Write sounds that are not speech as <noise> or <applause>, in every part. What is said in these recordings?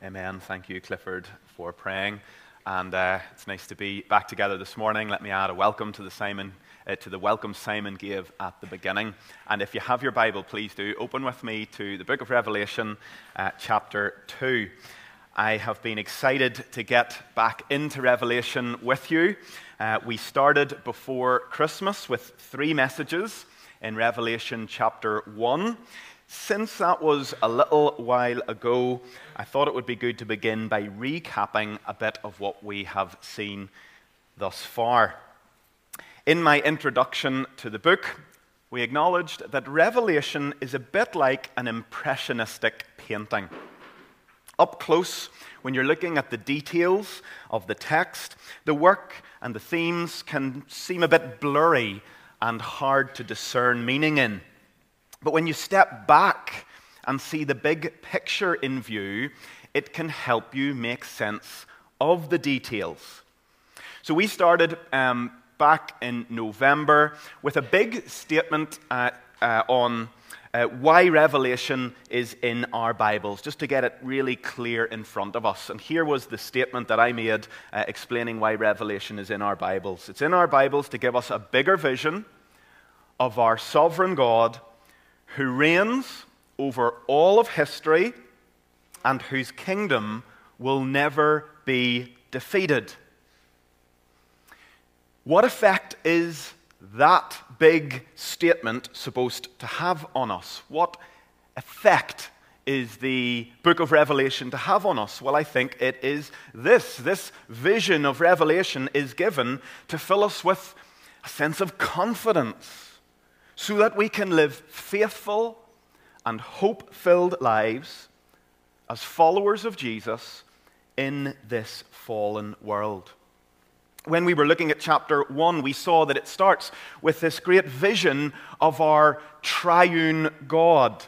Amen. Thank you, Clifford, for praying. And uh, it's nice to be back together this morning. Let me add a welcome to the Simon, uh, to the welcome Simon gave at the beginning. And if you have your Bible, please do open with me to the book of Revelation, uh, chapter two. I have been excited to get back into Revelation with you. Uh, we started before Christmas with three messages in Revelation chapter 1. Since that was a little while ago, I thought it would be good to begin by recapping a bit of what we have seen thus far. In my introduction to the book, we acknowledged that Revelation is a bit like an impressionistic painting. Up close, when you're looking at the details of the text, the work and the themes can seem a bit blurry and hard to discern meaning in. But when you step back and see the big picture in view, it can help you make sense of the details. So we started um, back in November with a big statement uh, uh, on uh, why Revelation is in our Bibles, just to get it really clear in front of us. And here was the statement that I made uh, explaining why Revelation is in our Bibles. It's in our Bibles to give us a bigger vision of our sovereign God who reigns over all of history and whose kingdom will never be defeated. What effect is that big statement supposed to have on us? What effect is the book of Revelation to have on us? Well, I think it is this. This vision of Revelation is given to fill us with a sense of confidence so that we can live faithful and hope filled lives as followers of Jesus in this fallen world. When we were looking at chapter 1, we saw that it starts with this great vision of our triune God.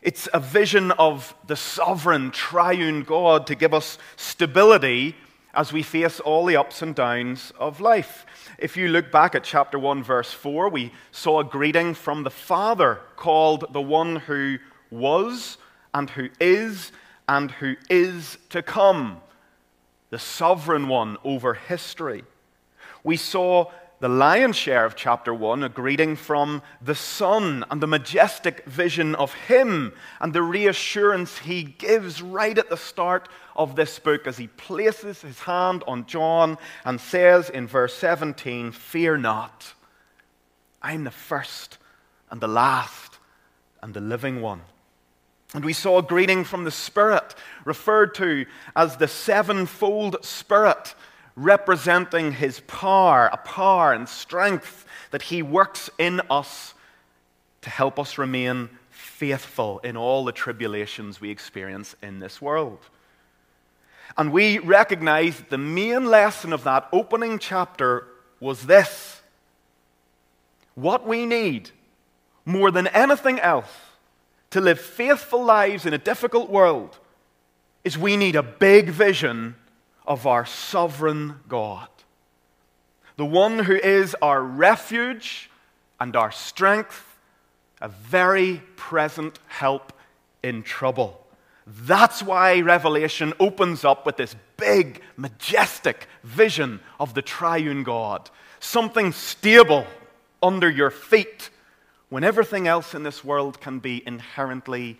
It's a vision of the sovereign triune God to give us stability as we face all the ups and downs of life. If you look back at chapter 1, verse 4, we saw a greeting from the Father called the one who was and who is and who is to come, the sovereign one over history. We saw the lion's share of chapter 1, a greeting from the Son and the majestic vision of Him and the reassurance He gives right at the start of this book as He places His hand on John and says in verse 17, Fear not, I'm the first and the last and the living one. And we saw a greeting from the Spirit, referred to as the sevenfold Spirit representing his power, a power and strength that he works in us to help us remain faithful in all the tribulations we experience in this world. And we recognize that the main lesson of that opening chapter was this what we need more than anything else to live faithful lives in a difficult world is we need a big vision of our sovereign God, the one who is our refuge and our strength, a very present help in trouble. That's why Revelation opens up with this big, majestic vision of the triune God, something stable under your feet when everything else in this world can be inherently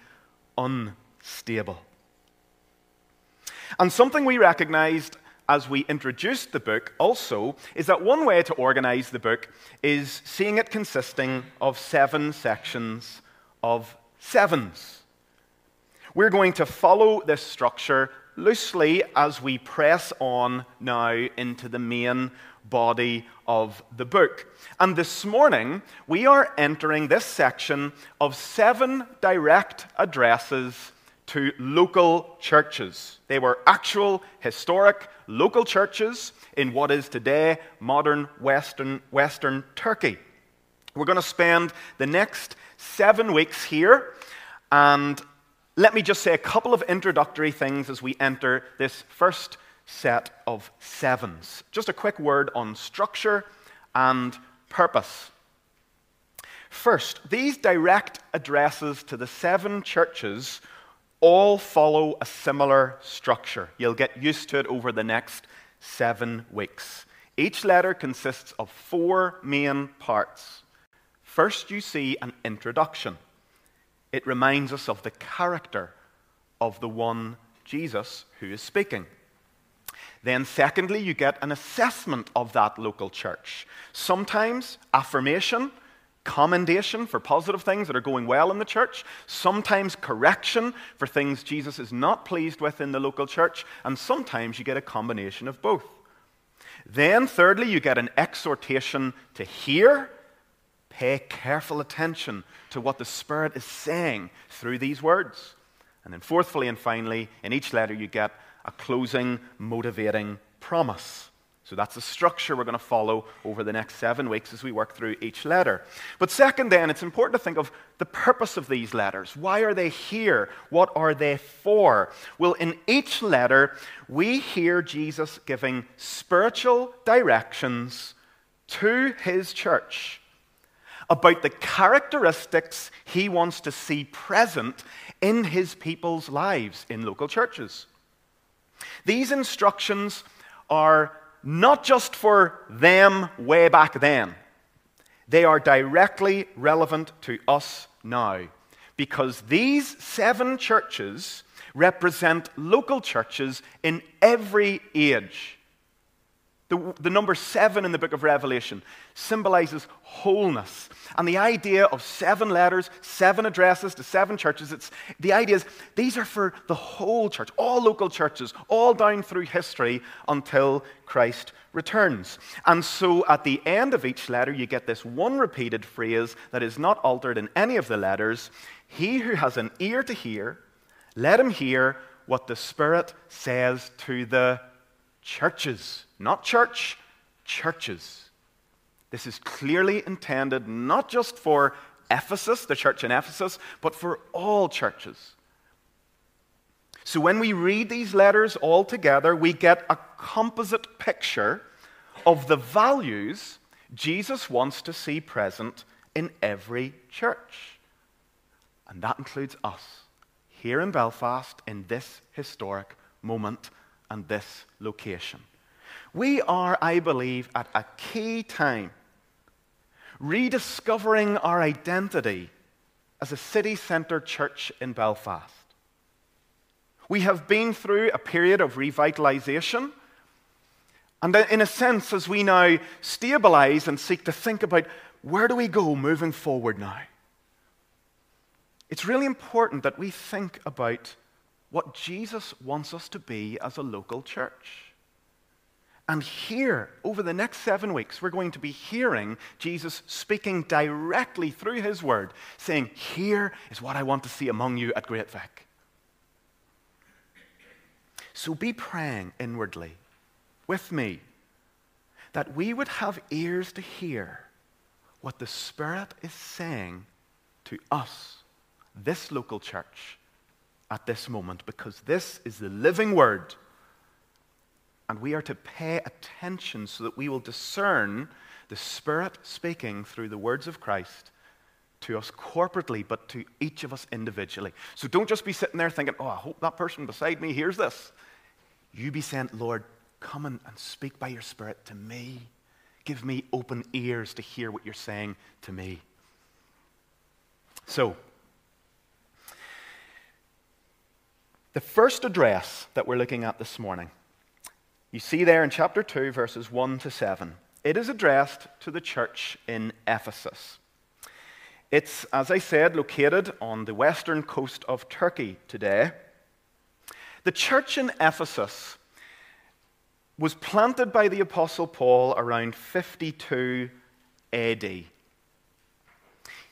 unstable. And something we recognized as we introduced the book also is that one way to organize the book is seeing it consisting of seven sections of sevens. We're going to follow this structure loosely as we press on now into the main body of the book. And this morning, we are entering this section of seven direct addresses to local churches. They were actual, historic, local churches in what is today modern Western, Western Turkey. We're going to spend the next seven weeks here, and let me just say a couple of introductory things as we enter this first set of sevens. Just a quick word on structure and purpose. First, these direct addresses to the seven churches all follow a similar structure. You'll get used to it over the next seven weeks. Each letter consists of four main parts. First, you see an introduction. It reminds us of the character of the one Jesus who is speaking. Then, secondly, you get an assessment of that local church. Sometimes affirmation, commendation for positive things that are going well in the church, sometimes correction for things Jesus is not pleased with in the local church, and sometimes you get a combination of both. Then, thirdly, you get an exhortation to hear, pay careful attention to what the Spirit is saying through these words. And then, fourthly and finally, in each letter, you get a closing, motivating promise. So that's the structure we're going to follow over the next seven weeks as we work through each letter. But second, then, it's important to think of the purpose of these letters. Why are they here? What are they for? Well, in each letter, we hear Jesus giving spiritual directions to his church about the characteristics he wants to see present in his people's lives in local churches. These instructions are not just for them way back then, they are directly relevant to us now. Because these seven churches represent local churches in every age. The, the, number seven in the book of Revelation symbolizes wholeness. And the idea of seven letters, seven addresses to seven churches, it's, the idea is these are for the whole church, all local churches, all down through history until Christ returns. And so at the end of each letter, you get this one repeated phrase that is not altered in any of the letters He who has an ear to hear, let him hear what the Spirit says to the churches. Not church, churches. This is clearly intended not just for Ephesus, the church in Ephesus, but for all churches. So when we read these letters all together, we get a composite picture of the values Jesus wants to see present in every church. And that includes us here in Belfast in this historic moment and this location. We are, I believe, at a key time rediscovering our identity as a city centre church in Belfast. We have been through a period of revitalisation. And in a sense, as we now stabilise and seek to think about where do we go moving forward now, it's really important that we think about what Jesus wants us to be as a local church. And here, over the next seven weeks, we're going to be hearing Jesus speaking directly through his word, saying, Here is what I want to see among you at Great Vic. So be praying inwardly with me that we would have ears to hear what the Spirit is saying to us, this local church, at this moment, because this is the living word and we are to pay attention so that we will discern the Spirit speaking through the words of Christ to us corporately, but to each of us individually. So don't just be sitting there thinking, oh, I hope that person beside me hears this. You be sent, Lord, come and speak by your Spirit to me. Give me open ears to hear what you're saying to me. So, the first address that we're looking at this morning you see there in chapter 2, verses 1 to 7. It is addressed to the church in Ephesus. It's, as I said, located on the western coast of Turkey today. The church in Ephesus was planted by the Apostle Paul around 52 AD.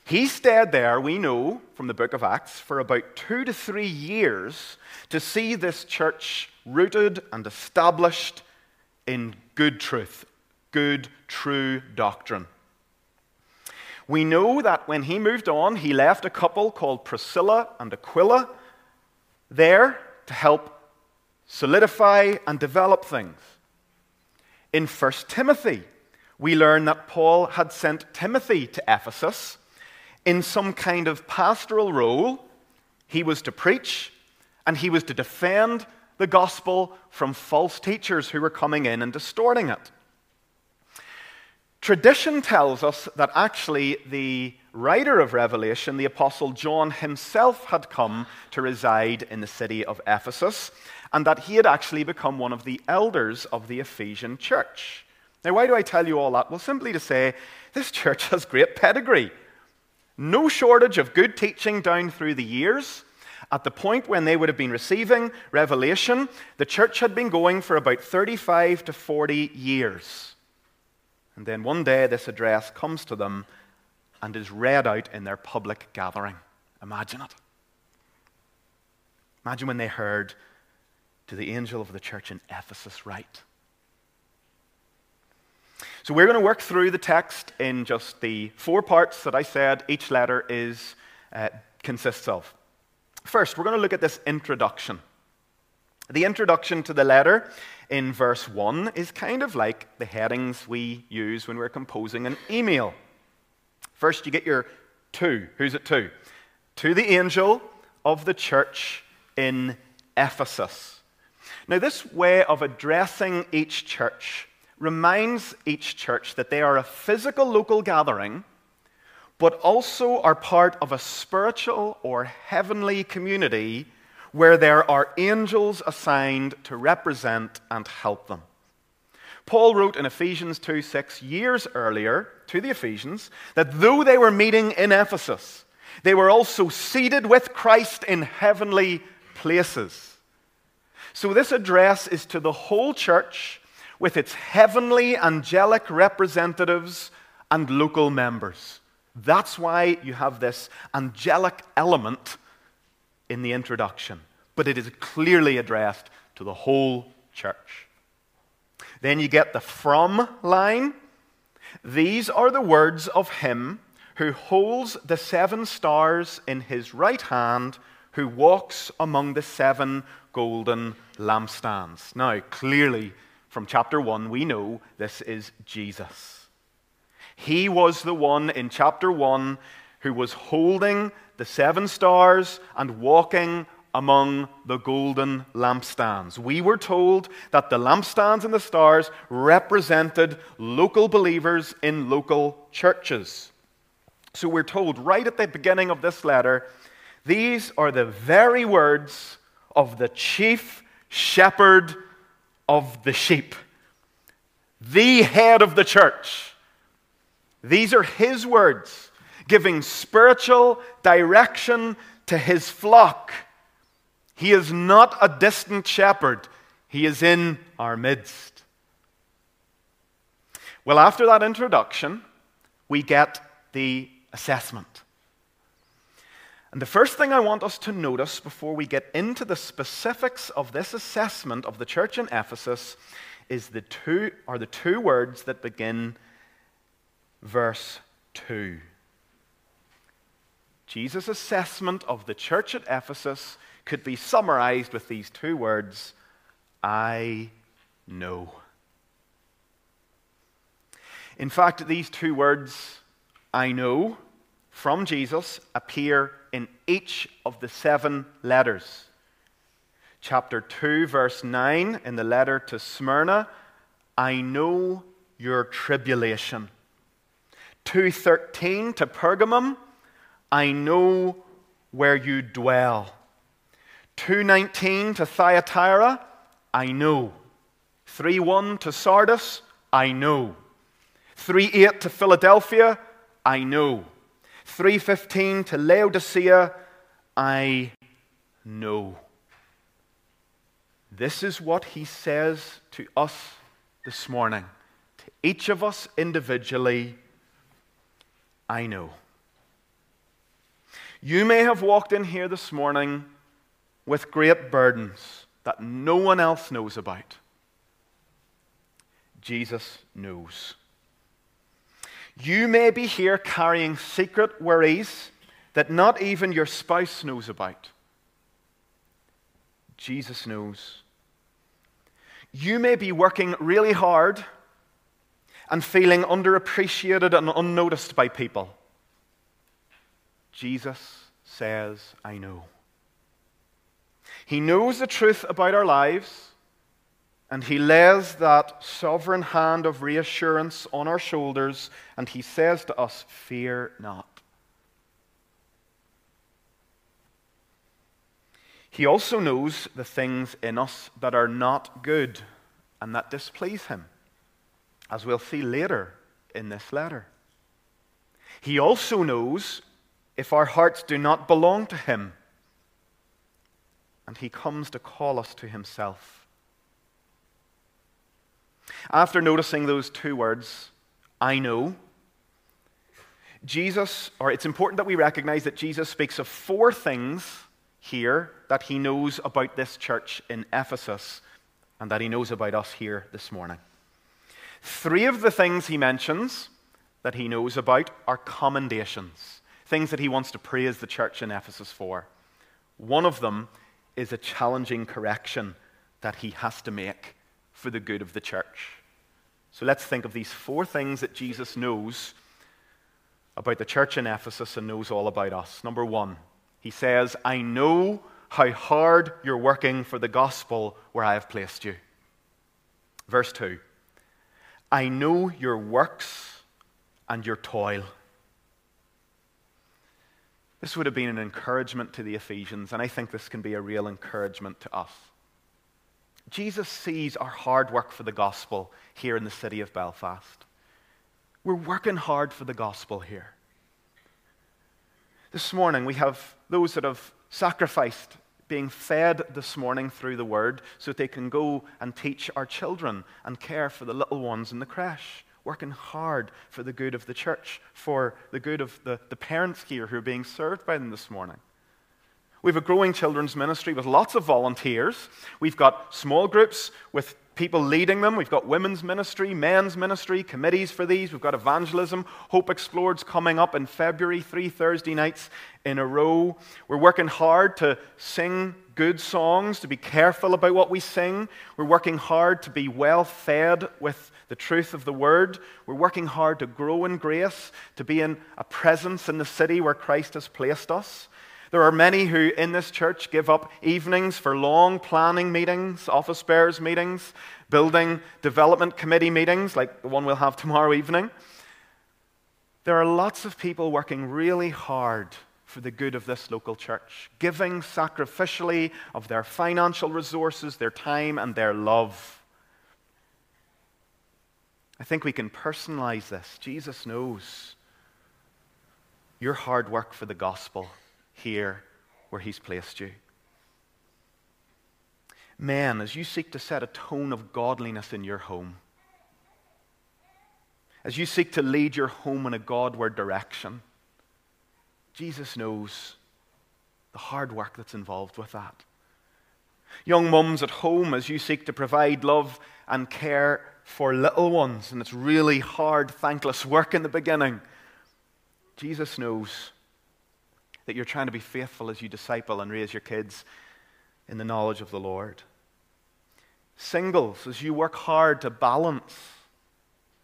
He stayed there, we know from the book of Acts, for about two to three years to see this church rooted and established in good truth, good, true doctrine. We know that when he moved on, he left a couple called Priscilla and Aquila there to help solidify and develop things. In 1 Timothy, we learn that Paul had sent Timothy to Ephesus in some kind of pastoral role. He was to preach And he was to defend the gospel from false teachers who were coming in and distorting it. Tradition tells us that actually the writer of Revelation, the Apostle John himself, had come to reside in the city of Ephesus, and that he had actually become one of the elders of the Ephesian church. Now, why do I tell you all that? Well, simply to say, this church <laughs> has great pedigree. No shortage of good teaching down through the years. At the point when they would have been receiving revelation, the church had been going for about 35 to 40 years. And then one day, this address comes to them and is read out in their public gathering. Imagine it. Imagine when they heard to the angel of the church in Ephesus write. So we're going to work through the text in just the four parts that I said each letter is uh, consists of. First, we're going to look at this introduction. The introduction to the letter in verse 1 is kind of like the headings we use when we're composing an email. First, you get your to. Who's it to? To the angel of the church in Ephesus. Now, this way of addressing each church reminds each church that they are a physical local gathering but also are part of a spiritual or heavenly community where there are angels assigned to represent and help them. Paul wrote in Ephesians 2 6 years earlier to the Ephesians that though they were meeting in Ephesus, they were also seated with Christ in heavenly places. So, this address is to the whole church with its heavenly angelic representatives and local members. That's why you have this angelic element in the introduction, but it is clearly addressed to the whole church. Then you get the from line. These are the words of him who holds the seven stars in his right hand, who walks among the seven golden lampstands. Now, clearly, from chapter 1, we know this is Jesus. He was the one in chapter 1 who was holding the seven stars and walking among the golden lampstands. We were told that the lampstands and the stars represented local believers in local churches. So we're told right at the beginning of this letter these are the very words of the chief shepherd of the sheep, the head of the church. These are his words, giving spiritual direction to his flock. He is not a distant shepherd, he is in our midst. Well, after that introduction, we get the assessment. And the first thing I want us to notice before we get into the specifics of this assessment of the church in Ephesus is the two are the two words that begin verse 2. Jesus' assessment of the church at Ephesus could be summarized with these two words I know. In fact, these two words, I know, from Jesus appear in each of the seven letters. Chapter 2, verse 9, in the letter to Smyrna, I know your tribulation. 2:13 to Pergamum, I know where you dwell. 2:19 to Thyatira, I know. 3:1 to Sardis, I know. 3:8 to Philadelphia, I know. 3:15 to Laodicea, I know. This is what he says to us this morning, to each of us individually I know. You may have walked in here this morning with great burdens that no one else knows about. Jesus knows. You may be here carrying secret worries that not even your spouse knows about. Jesus knows. You may be working really hard and feeling underappreciated and unnoticed by people. Jesus says, I know. He knows the truth about our lives, and He lays that sovereign hand of reassurance on our shoulders, and He says to us, Fear not. He also knows the things in us that are not good and that displease Him, as we'll see later in this letter. He also knows if our hearts do not belong to Him and he comes to call us to himself. After noticing those two words, I know, Jesus, or it's important that we recognize that Jesus speaks of four things here that he knows about this church in Ephesus and that he knows about us here this morning. Three of the things he mentions that he knows about are commendations, things that he wants to praise the church in Ephesus for. One of them is a challenging correction that he has to make for the good of the church. So let's think of these four things that Jesus knows about the church in Ephesus and knows all about us. Number one, he says, I know how hard you're working for the gospel where I have placed you. Verse 2 I know your works and your toil. This would have been an encouragement to the Ephesians, and I think this can be a real encouragement to us. Jesus sees our hard work for the gospel here in the city of Belfast. We're working hard for the gospel here. This morning, we have those that have sacrificed being fed this morning through the word so that they can go and teach our children and care for the little ones in the creche working hard for the good of the church, for the good of the, the parents here who are being served by them this morning. We have a growing children's ministry with lots of volunteers. We've got small groups with people leading them. We've got women's ministry, men's ministry, committees for these. We've got evangelism. Hope Explored's coming up in February, three Thursday nights in a row. We're working hard to sing good songs, to be careful about what we sing. We're working hard to be well fed with the truth of the word. We're working hard to grow in grace, to be in a presence in the city where Christ has placed us. There are many who in this church give up evenings for long planning meetings, office bearers meetings, building development committee meetings like the one we'll have <laughs> tomorrow evening. There are lots of people working really hard for the good of this local church, giving sacrificially of their financial resources, their time, and their love. I think we can personalize this. Jesus knows your hard work for the gospel here where He's placed you. Men, as you seek to set a tone of godliness in your home, as you seek to lead your home in a Godward direction, Jesus knows the hard work that's involved with that. Young mums at home, as you seek to provide love and care for little ones, and it's really hard, thankless work in the beginning. Jesus knows that you're trying to be faithful as you disciple and raise your kids in the knowledge of the Lord. Singles, as you work hard to balance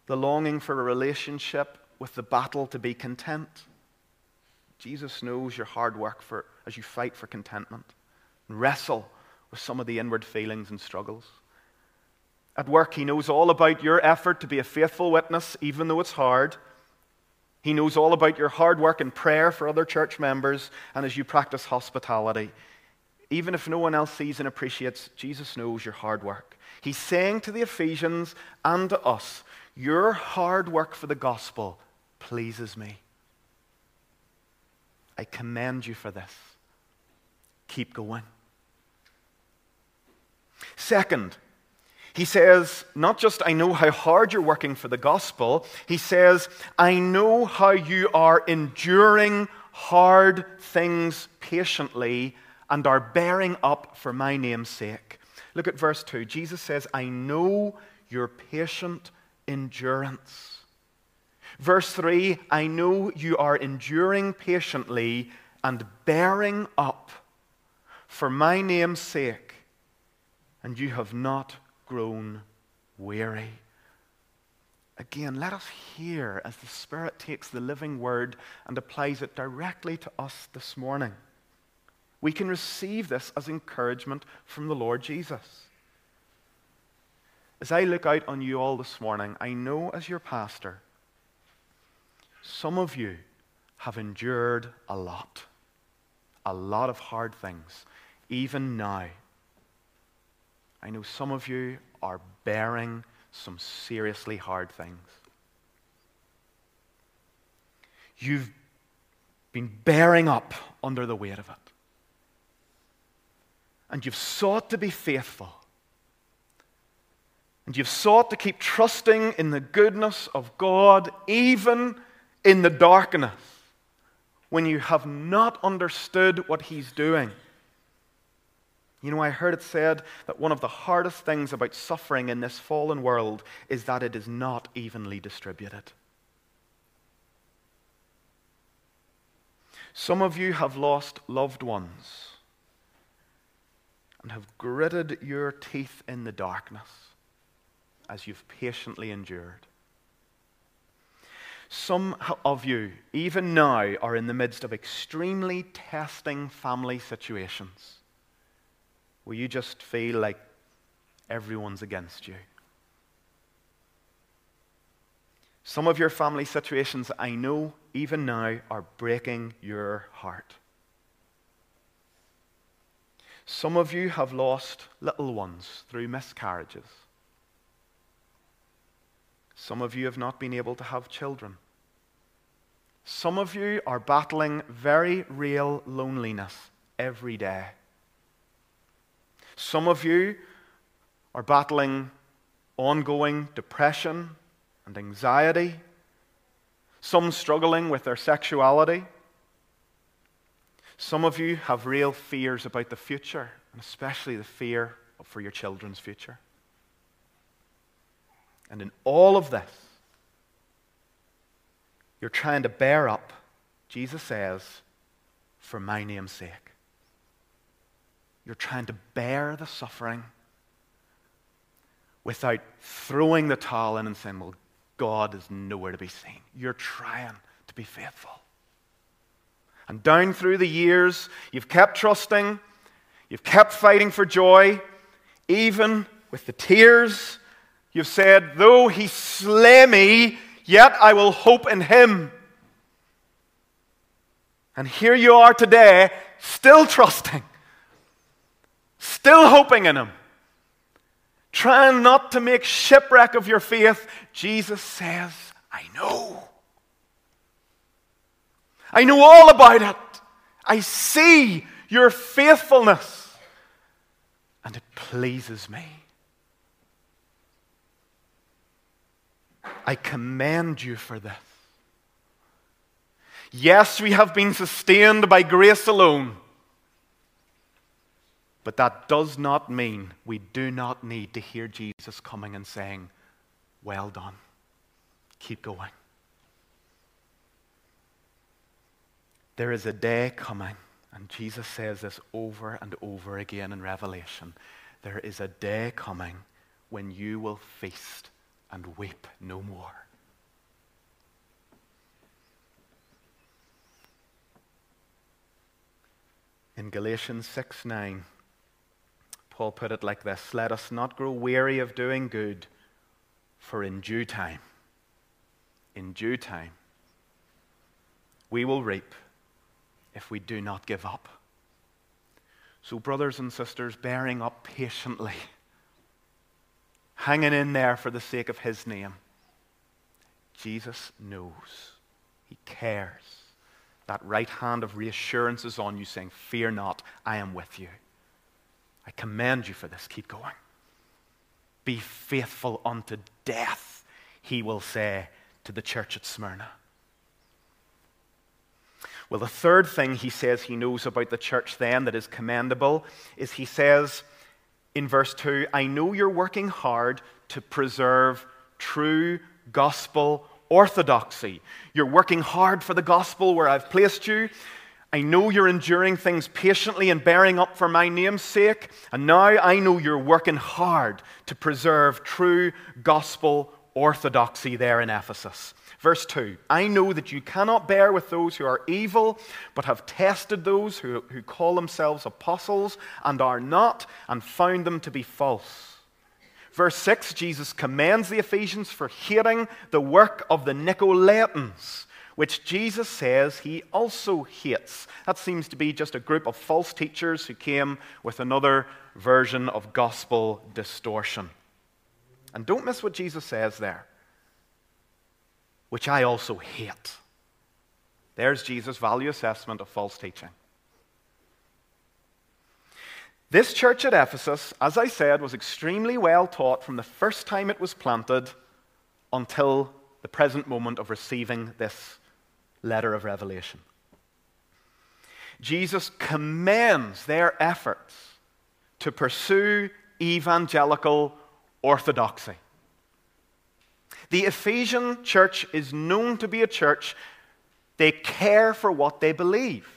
the longing for a relationship with the battle to be content. Jesus knows your hard work for, as you fight for contentment and wrestle with some of the inward feelings and struggles. At work, He knows all about your effort to be a faithful witness, even though it's hard. He knows all about your hard work and prayer for other church members and as you practice hospitality. Even if no one else sees and appreciates, Jesus knows your hard work. He's saying to the Ephesians and to us, Your hard work for the gospel pleases me. I commend you for this. Keep going. Second, he says, not just, I know how hard you're working for the gospel, he says, I know how you are enduring hard things patiently and are bearing up for my name's sake. Look at verse 2. Jesus says, I know your patient endurance. Verse 3 I know you are enduring patiently and bearing up for my name's sake, and you have not grown weary. Again, let us hear as the Spirit takes the living word and applies it directly to us this morning. We can receive this as encouragement from the Lord Jesus. As I look out on you all this morning, I know as your pastor, some of you have endured a lot, a lot of hard things, even now. I know some of you are bearing some seriously hard things. You've been bearing up under the weight of it. And you've sought to be faithful. And you've sought to keep trusting in the goodness of God, even in the darkness, when you have not understood what He's doing. You know, I heard it said that one of the hardest things about suffering in this fallen world is that it is not evenly distributed. Some of you have lost loved ones and have gritted your teeth in the darkness as you've patiently endured. Some of you, even now, are in the midst of extremely testing family situations where you just feel like everyone's against you. Some of your family situations, I know, even now, are breaking your heart. Some of you have lost little ones through miscarriages. Some of you have not been able to have children. Some of you are battling very real loneliness every day. Some of you are battling ongoing depression and anxiety, some struggling with their sexuality. Some of you have real fears about the future, and especially the fear for your children's future. And in all of this, you're trying to bear up, Jesus says, for my name's sake. You're trying to bear the suffering without throwing the towel in and saying, Well, God is nowhere to be seen. You're trying to be faithful. And down through the years, you've kept trusting, you've kept fighting for joy, even with the tears. You've said, Though he slay me, yet I will hope in him. And here you are today, still trusting, still hoping in him trying not to make shipwreck of your faith, Jesus says, I know. I know all about it. I see your faithfulness, and it pleases me. I commend you for this. Yes, we have been sustained by grace alone. But that does not mean we do not need to hear Jesus coming and saying, Well done. Keep going. There is a day coming, and Jesus says this over and over again in Revelation. There is a day coming when you will feast and weep no more. In Galatians 6 9, Paul put it like this Let us not grow weary of doing good, for in due time, in due time, we will reap if we do not give up. So, brothers and sisters, bearing up patiently, hanging in there for the sake of his name, Jesus knows. He cares. That right hand of reassurance is on you, saying, Fear not, I am with you. I commend you for this. Keep going. Be faithful unto death, he will say to the church at Smyrna. Well, the third thing he says he knows about the church then that is commendable is he says in verse 2 I know you're working hard to preserve true gospel orthodoxy. You're working hard for the gospel where I've placed you. I know you're enduring things patiently and bearing up for my name's sake. And now I know you're working hard to preserve true gospel orthodoxy there in Ephesus. Verse 2 I know that you cannot bear with those who are evil, but have tested those who, who call themselves apostles and are not, and found them to be false. Verse 6 Jesus commends the Ephesians for hating the work of the Nicolaitans, which Jesus says he also hates. That seems to be just a group of false teachers who came with another version of gospel distortion. And don't miss what Jesus says there, which I also hate. There's Jesus' value assessment of false teaching. This church at Ephesus, as I said, was extremely well taught from the first time it was planted until the present moment of receiving this letter of revelation. Jesus commends their efforts to pursue evangelical orthodoxy. The Ephesian church is known to be a church, they care for what they believe.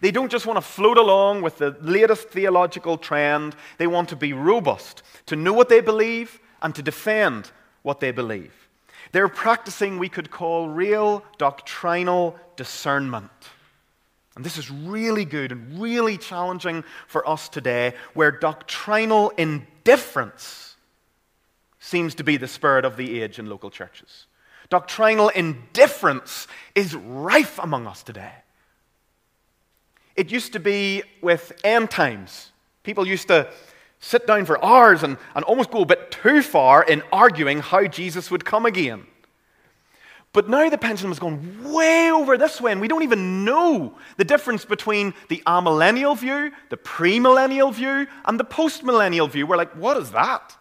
They don't just want to float along with the latest theological trend, they want to be robust, to know what they believe and to defend what they believe. They're practicing, we could call, real doctrinal discernment. And this is really good and really challenging for us today, where doctrinal indifference seems to be the spirit of the age in local churches. Doctrinal indifference is rife among us today. It used to be with end times. People used to sit down for hours and, and almost go a bit too far in arguing how Jesus would come again. But now the pendulum has gone way over this way, and we don't even know the difference between the amillennial view, the premillennial view, and the postmillennial view. We're like, what is that?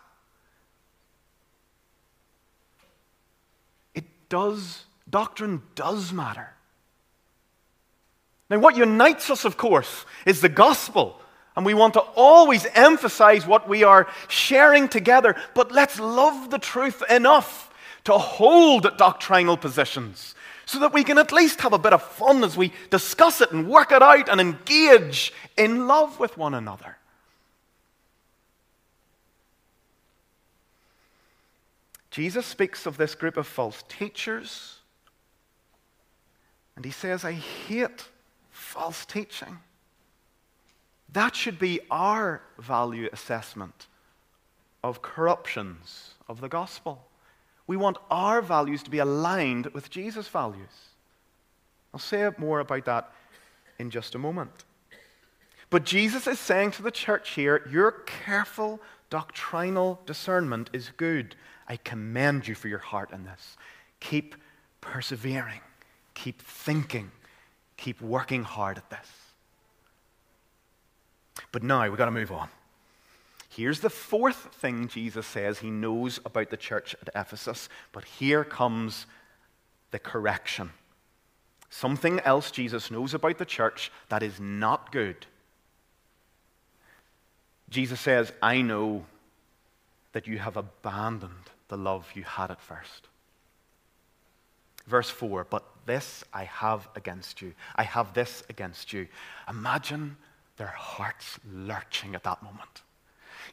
It does, doctrine does matter. Now, what unites us, of course, is the gospel. And we want to always emphasize what we are sharing together, but let's love the truth enough to hold doctrinal positions so that we can at least have a bit of fun as we discuss it and work it out and engage in love with one another. Jesus speaks of this group of false teachers, and he says, I hate false teaching. That should be our value assessment of corruptions of the gospel. We want our values to be aligned with Jesus' values. I'll say more about that in just a moment. But Jesus is saying to the church here, your careful doctrinal discernment is good. I commend you for your heart in this. Keep persevering, keep thinking, keep working hard at this. But now we've got to move on. Here's the fourth thing Jesus says he knows about the church at Ephesus, but here comes the correction. Something else Jesus knows about the church that is not good. Jesus says, I know that you have abandoned the love you had at first. Verse 4 But this I have against you. I have this against you. Imagine their hearts lurching at that moment.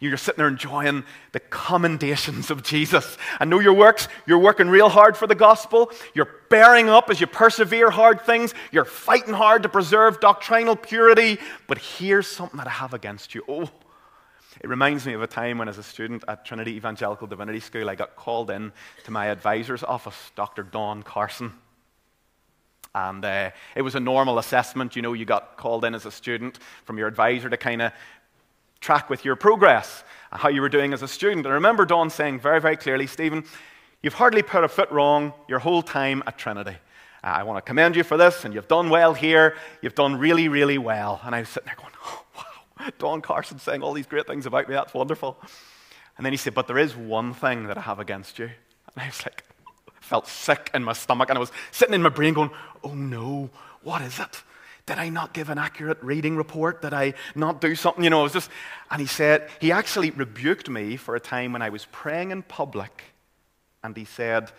You're sitting there enjoying the commendations of Jesus. I know your works. You're working real hard for the gospel. You're bearing up as you persevere hard things. You're fighting hard to preserve doctrinal purity. But here's something that I have against you. Oh, it reminds me of a time when, as a student at Trinity Evangelical Divinity School, I got called in to my advisor's office, Dr. Don Carson. And uh, it was a normal assessment. You know, you got called in as a student from your advisor to kind of track with your progress, how you were doing as a student. And I remember Don saying very, very clearly, Stephen, you've hardly put a foot wrong your whole time at Trinity. Uh, I want to commend you for this, and you've done well here. You've done really, really well. And I was sitting there going, oh, wow. Don Carson saying all these great things about me. That's wonderful. And then he said, But there is one thing that I have against you. And I was like, felt sick in my stomach. And I was sitting in my brain going, Oh no, what is it? Did I not give an accurate reading report? Did I not do something? You know, it was just. And he said, He actually rebuked me for a time when I was praying in public. And he said,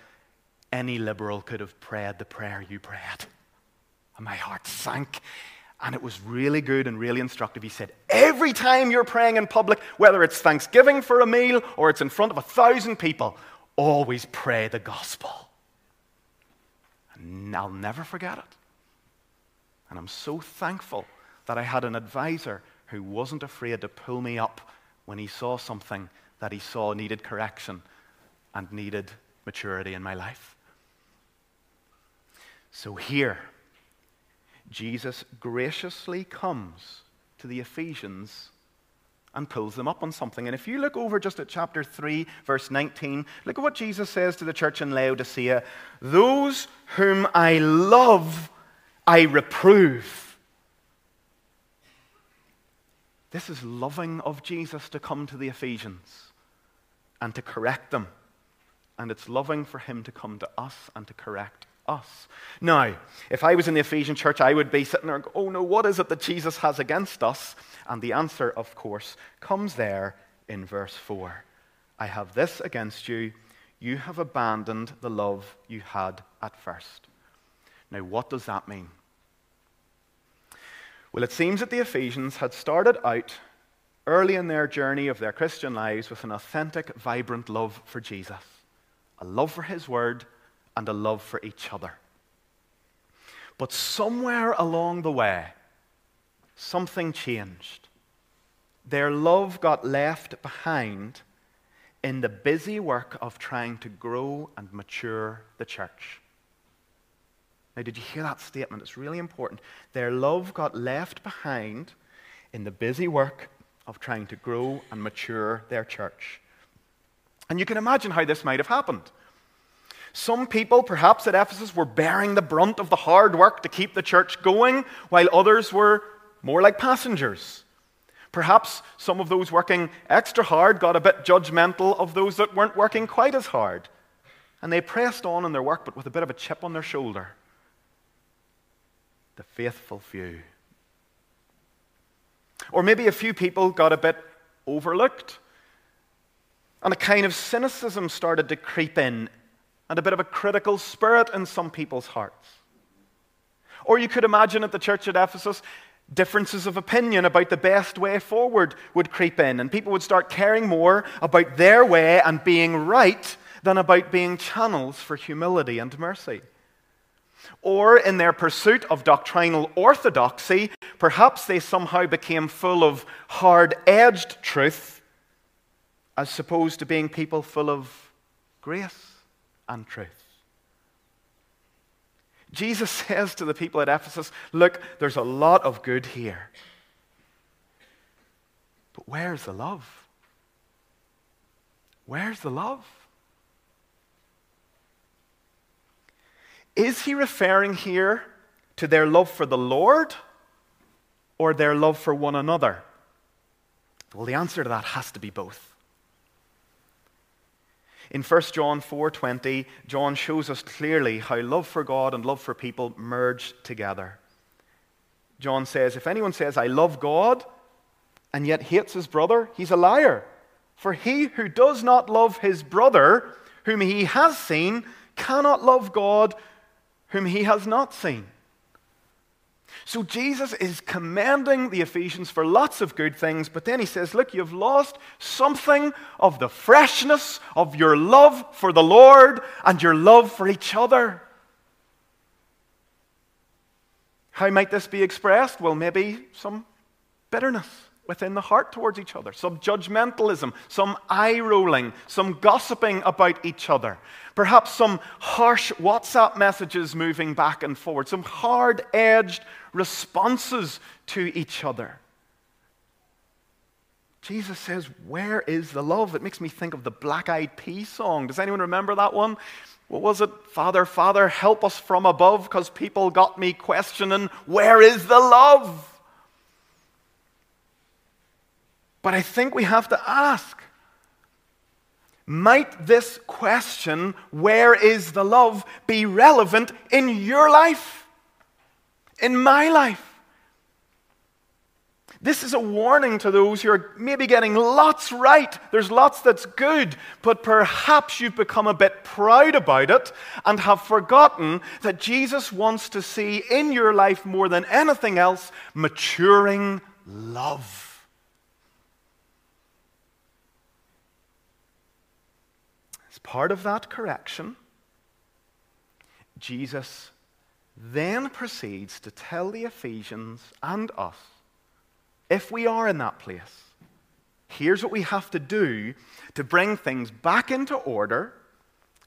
Any liberal could have prayed the prayer you prayed. And my heart sank and it was really good and really instructive. He said, Every time you're praying in public, whether it's Thanksgiving for a meal or it's in front of a thousand people, always pray the gospel. And I'll never forget it. And I'm so thankful that I had an advisor who wasn't afraid to pull me up when he saw something that he saw needed correction and needed maturity in my life. So here, Jesus graciously comes to the Ephesians and pulls them up on something. And if you look over just at chapter 3, verse 19, look at what Jesus says to the church in Laodicea Those whom I love, I reprove. This is loving of Jesus to come to the Ephesians and to correct them. And it's loving for him to come to us and to correct us. Now, if I was in the Ephesian church, I would be sitting there and go, oh no, what is it that Jesus has against us? And the answer, of course, comes there in verse 4. I have this against you. You have abandoned the love you had at first. Now, what does that mean? Well, it seems that the Ephesians had started out early in their journey of their Christian lives with an authentic, vibrant love for Jesus, a love for his word, and a love for each other. But somewhere along the way, something changed. Their love got left behind in the busy work of trying to grow and mature the church. Now, did you hear that statement? It's really important. Their love got left behind in the busy work of trying to grow and mature their church. And you can imagine how this might have happened. Some people, perhaps at Ephesus, were bearing the brunt of the hard work to keep the church going, while others were more like passengers. Perhaps some of those working extra hard got a bit judgmental of those that weren't working quite as hard. And they pressed on in their work, but with a bit of a chip on their shoulder the faithful few. Or maybe a few people got a bit overlooked, and a kind of cynicism started to creep in, and a bit of a critical spirit in some people's hearts. Or you could imagine at the church at Ephesus, differences of opinion about the best way forward would creep in, and people would start caring more about their way and being right than about being channels for humility and mercy or in their pursuit of doctrinal orthodoxy, perhaps they somehow became full of hard edged truth as opposed to being people full of grace and truth. Jesus says to the people at Ephesus, Look, there's a lot of good here. But where's the love? Where's the love? Is he referring here to their love for the Lord or their love for one another? Well, the answer to that has to be both. In 1 John 4:20, John shows us clearly how love for God and love for people merge together. John says, if anyone says I love God and yet hates his brother, he's a liar. For he who does not love his brother, whom he has seen, cannot love God whom he has not seen. So Jesus is commending the Ephesians for lots of good things, but then he says, Look, you've lost something of the freshness of your love for the Lord and your love for each other. How might this be expressed? Well, maybe some bitterness within the heart towards each other, some judgmentalism, some eye rolling, some gossiping about each other, perhaps some harsh WhatsApp messages moving back and forward, some hard edged responses to each other. Jesus says, Where is the love? It makes me think of the Black Eyed Peas song. Does anyone remember that one? What was it? Father, Father, help us from above, because people got me questioning, Where is the love? But I think we have to ask might this question, where is the love, be relevant in your life? In my life? This is a warning to those who are maybe getting lots right. There's lots that's good, but perhaps you've become a bit proud about it and have forgotten that Jesus wants to see in your life more than anything else maturing love. Part of that correction, Jesus then proceeds to tell the Ephesians and us if we are in that place, here's what we have to do to bring things back into order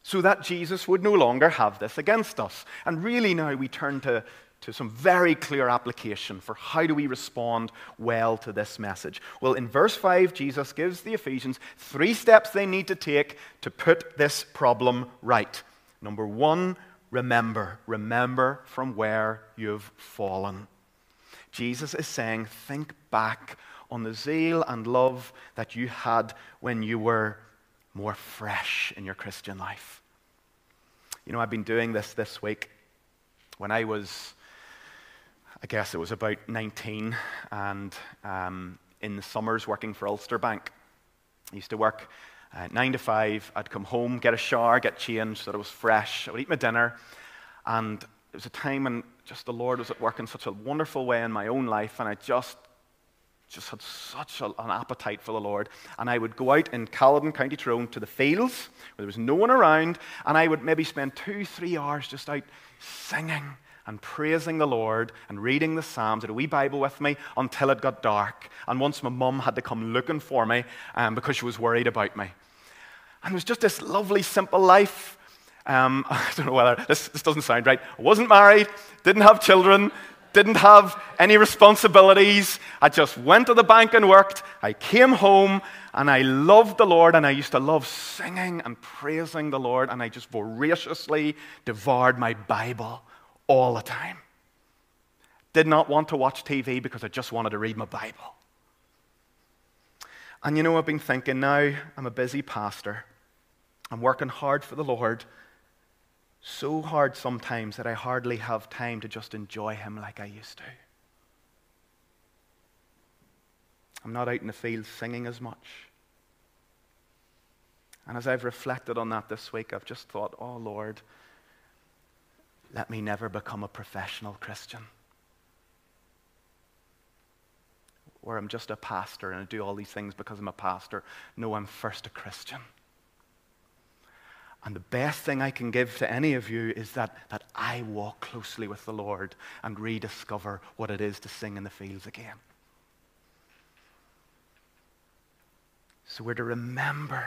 so that Jesus would no longer have this against us. And really, now we turn to, to some very clear application for how do we respond well to this message. Well, in verse 5, Jesus gives the Ephesians three steps they need to take to put this problem right. Number one, remember. Remember from where you've fallen. Jesus is saying, think back on the zeal and love that you had when you were more fresh in your Christian life. You know, I've been doing this this week. When I was, I guess it was about 19, and um, in the summers working for Ulster Bank. I used to work uh, nine to five. I'd come home, get a shower, get changed so that I was fresh. I would eat my dinner. And it was a time when just the Lord was at work in such a wonderful way in my own life, and I just just had such a, an appetite for the Lord. And I would go out in Caledon, County Tyrone, to the fields where there was no one around, and I would maybe spend two, three hours just out singing and praising the Lord and reading the Psalms, had a wee Bible with me until it got dark. And once my mum had to come looking for me um, because she was worried about me. And it was just this lovely, simple life. Um, <laughs> I don't know whether this, this doesn't sound right. I wasn't married, didn't have children, didn't have any responsibilities. I just went to the bank and worked. I came home and I loved the Lord and I used to love singing and praising the Lord and I just voraciously devoured my Bible all the time. Did not want to watch TV because I just wanted to read my Bible. And you know, I've been thinking now, I'm a busy pastor. I'm working hard for the Lord so hard sometimes that I hardly have time to just enjoy Him like I used to. I'm not out in the field singing as much. And as I've reflected on that this week, I've just thought, oh Lord, let me never become a professional Christian. Where I'm just a pastor and I do all these things because I'm a pastor. No, I'm first a Christian. And the best thing I can give to any of you is that, that I walk closely with the Lord and rediscover what it is to sing in the fields again. So we're to remember,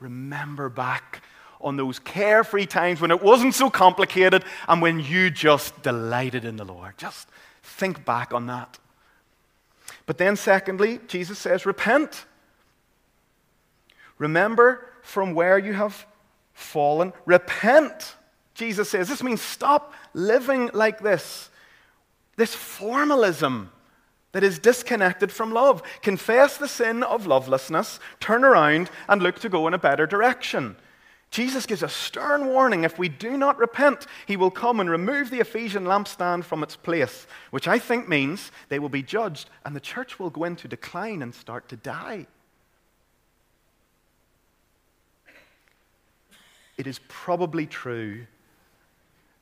remember back on those carefree times when it wasn't so complicated and when you just delighted in the Lord. Just think back on that. But then, secondly, Jesus says, repent. Remember from where you have fallen. Repent, Jesus says. This means stop living like this. This formalism that is disconnected from love. Confess the sin of lovelessness, turn around, and look to go in a better direction. Jesus gives a stern warning if we do not repent, he will come and remove the Ephesian lampstand from its place, which I think means they will be judged and the church will go into decline and start to die. it is probably true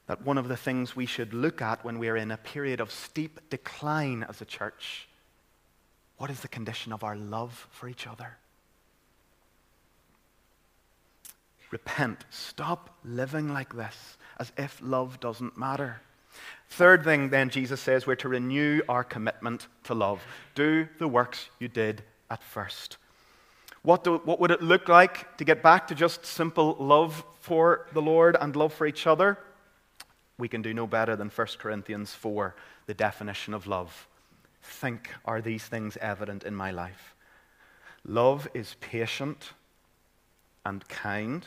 that one of the things we should look at when we're in a period of steep decline as a church what is the condition of our love for each other? Repent. Stop living like this as if love doesn't matter. Third thing, then, Jesus says we're to renew our commitment to love. Do the works you did at first. What, do, what would it look like to get back to just simple love for the Lord and love for each other? We can do no better than 1 Corinthians 4, the definition of love. Think, are these things evident in my life? Love is patient and kind.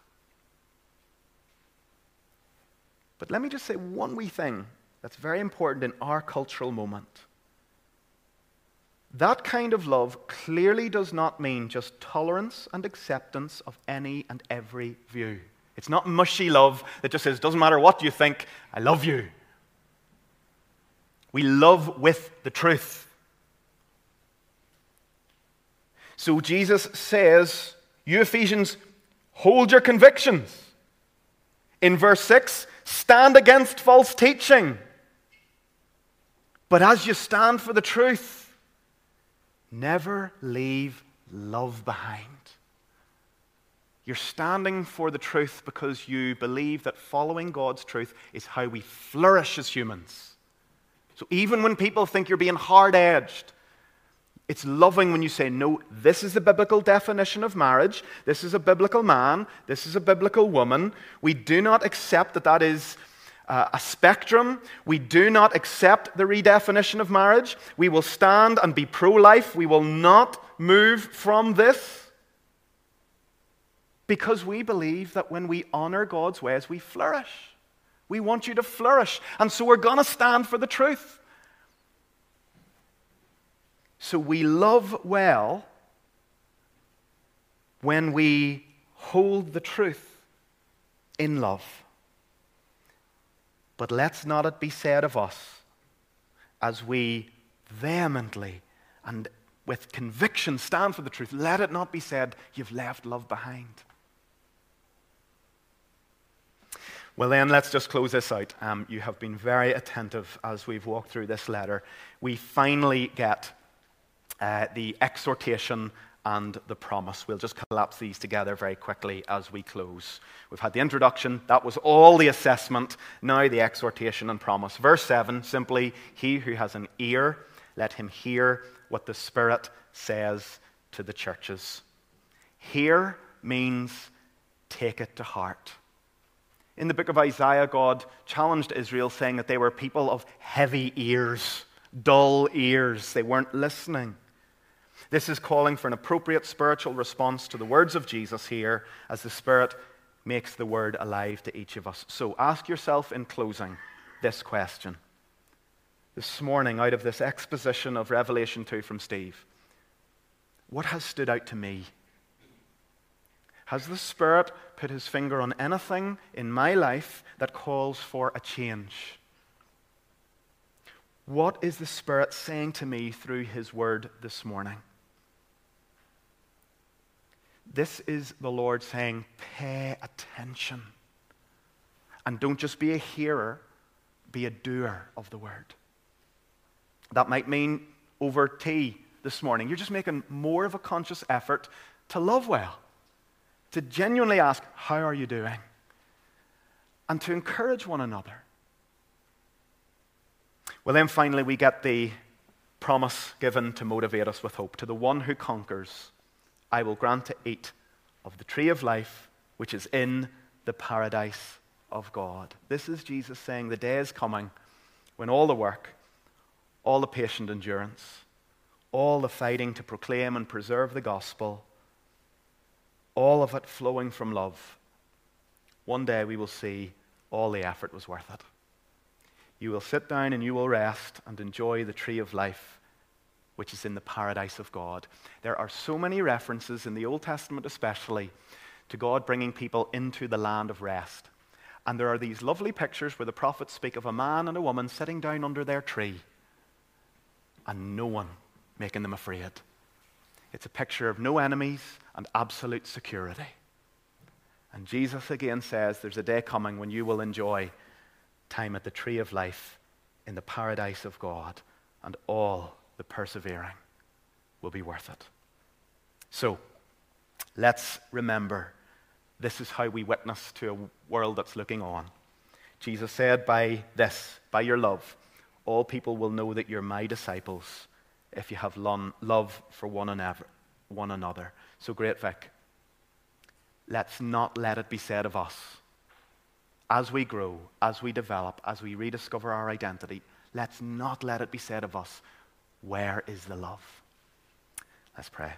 But let me just say one wee thing that's very important in our cultural moment. That kind of love clearly does not mean just tolerance and acceptance of any and every view. It's not mushy love that just says, doesn't matter what you think, I love you. We love with the truth. So Jesus says, You Ephesians, hold your convictions. In verse 6, stand against false teaching. But as you stand for the truth, never leave love behind. You're standing for the truth because you believe that following God's truth is how we flourish as humans. So even when people think you're being hard edged, it's loving when you say, no, this is the biblical definition of marriage. This is a biblical man. This is a biblical woman. We do not accept that that is uh, a spectrum. We do not accept the redefinition of marriage. We will stand and be pro life. We will not move from this because we believe that when we honor God's ways, we flourish. We want you to flourish. And so we're going to stand for the truth. So we love well when we hold the truth in love. But let's not it be said of us as we vehemently and with conviction stand for the truth, let it not be said, you've left love behind. Well, then, let's just close this out. Um, you have been very attentive as we've walked through this letter. We finally get uh, the exhortation and the promise. We'll just collapse these together very quickly as we close. We've had the introduction, that was all the assessment, now the exhortation and promise. Verse 7 simply, He who has an ear, let him hear what the Spirit says to the churches. Hear means take it to heart. In the book of Isaiah, God challenged Israel, saying that they were people of heavy ears, dull ears. They weren't listening. This is calling for an appropriate spiritual response to the words of Jesus here as the Spirit makes the word alive to each of us. So ask yourself in closing this question. This morning, out of this exposition of Revelation 2 from Steve, what has stood out to me? Has the Spirit put his finger on anything in my life that calls for a change? What is the Spirit saying to me through his word this morning? This is the Lord saying, pay attention. And don't just be a hearer, be a doer of the word. That might mean over tea this morning. You're just making more of a conscious effort to love well, to genuinely ask, How are you doing? And to encourage one another. Well, then finally, we get the promise given to motivate us with hope to the one who conquers I will grant to eat of the tree of life which is in the paradise of God. This is Jesus saying the day is coming when all the work, all the patient endurance, all the fighting to proclaim and preserve the gospel, all of it flowing from love, one day we will see all the effort was worth it. You will sit down and you will rest and enjoy the tree of life which is in the paradise of God. There are so many references in the Old Testament, especially, to God bringing people into the land of rest. And there are these lovely pictures where the prophets speak of a man and a woman sitting down under their tree and no one making them afraid. It's a picture of no enemies and absolute security. And Jesus again says there's a day coming when you will enjoy time at the tree of life in the paradise of God, and all the persevering will be worth it. So, let's remember this is how we witness to a world that's looking on. Jesus said, By this, by your love, all people will know that you're my disciples if you have love for one another. So, Great Vic, let's not let it be said of us as we grow, as we develop, as we rediscover our identity, let's not let it be said of us, where is the love? Let's pray.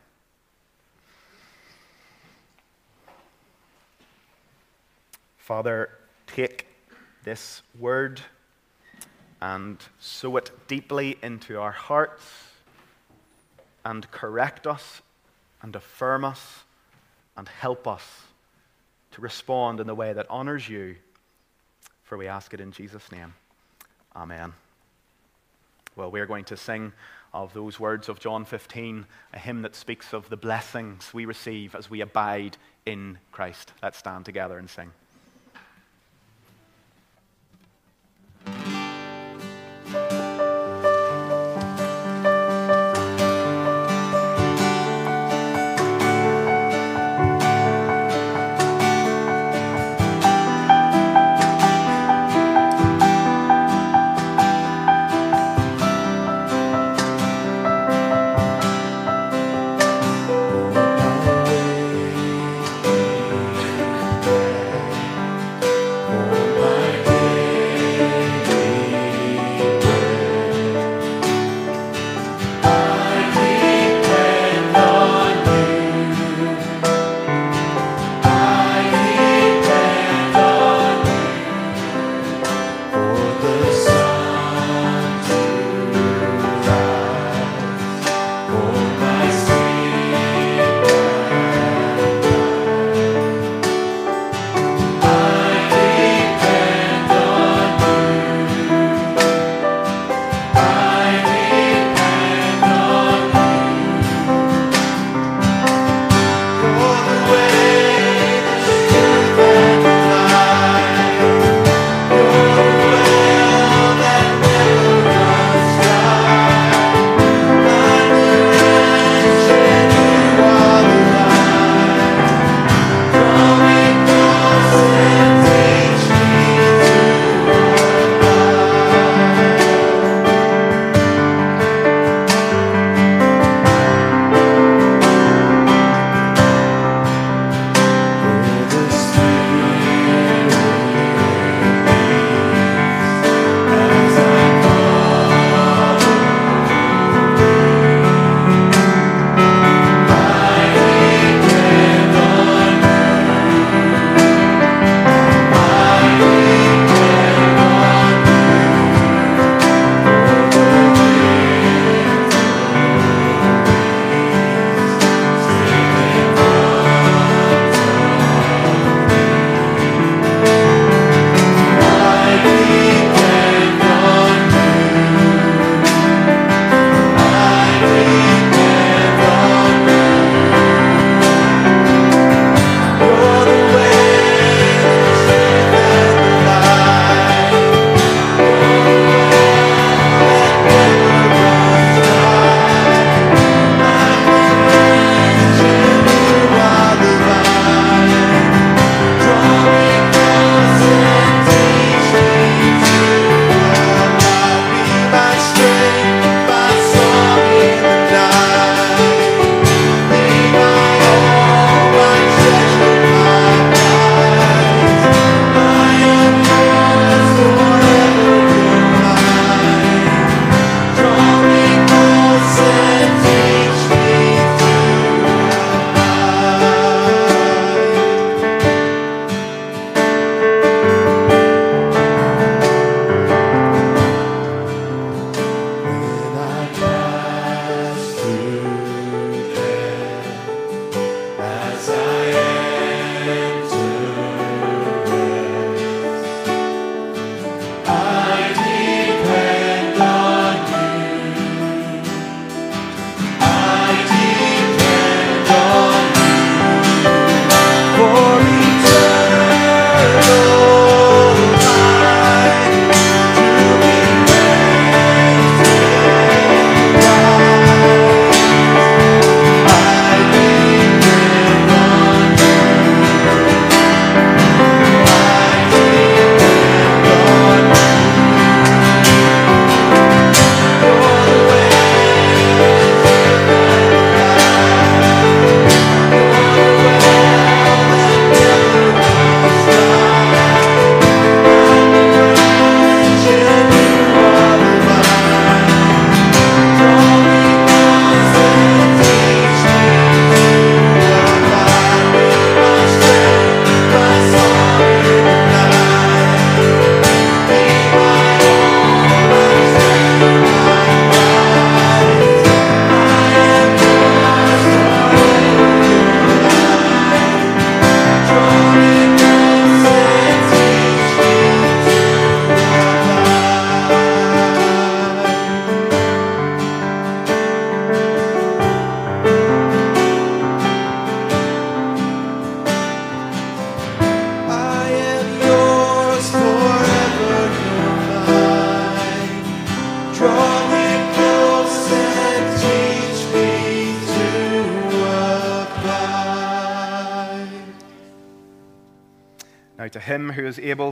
Father, take this word and sow it deeply into our hearts and correct us and affirm us and help us to respond in the way that honors you. For we ask it in Jesus' name. Amen. Well, we're going to sing of those words of John 15, a hymn that speaks of the blessings we receive as we abide in Christ. Let's stand together and sing.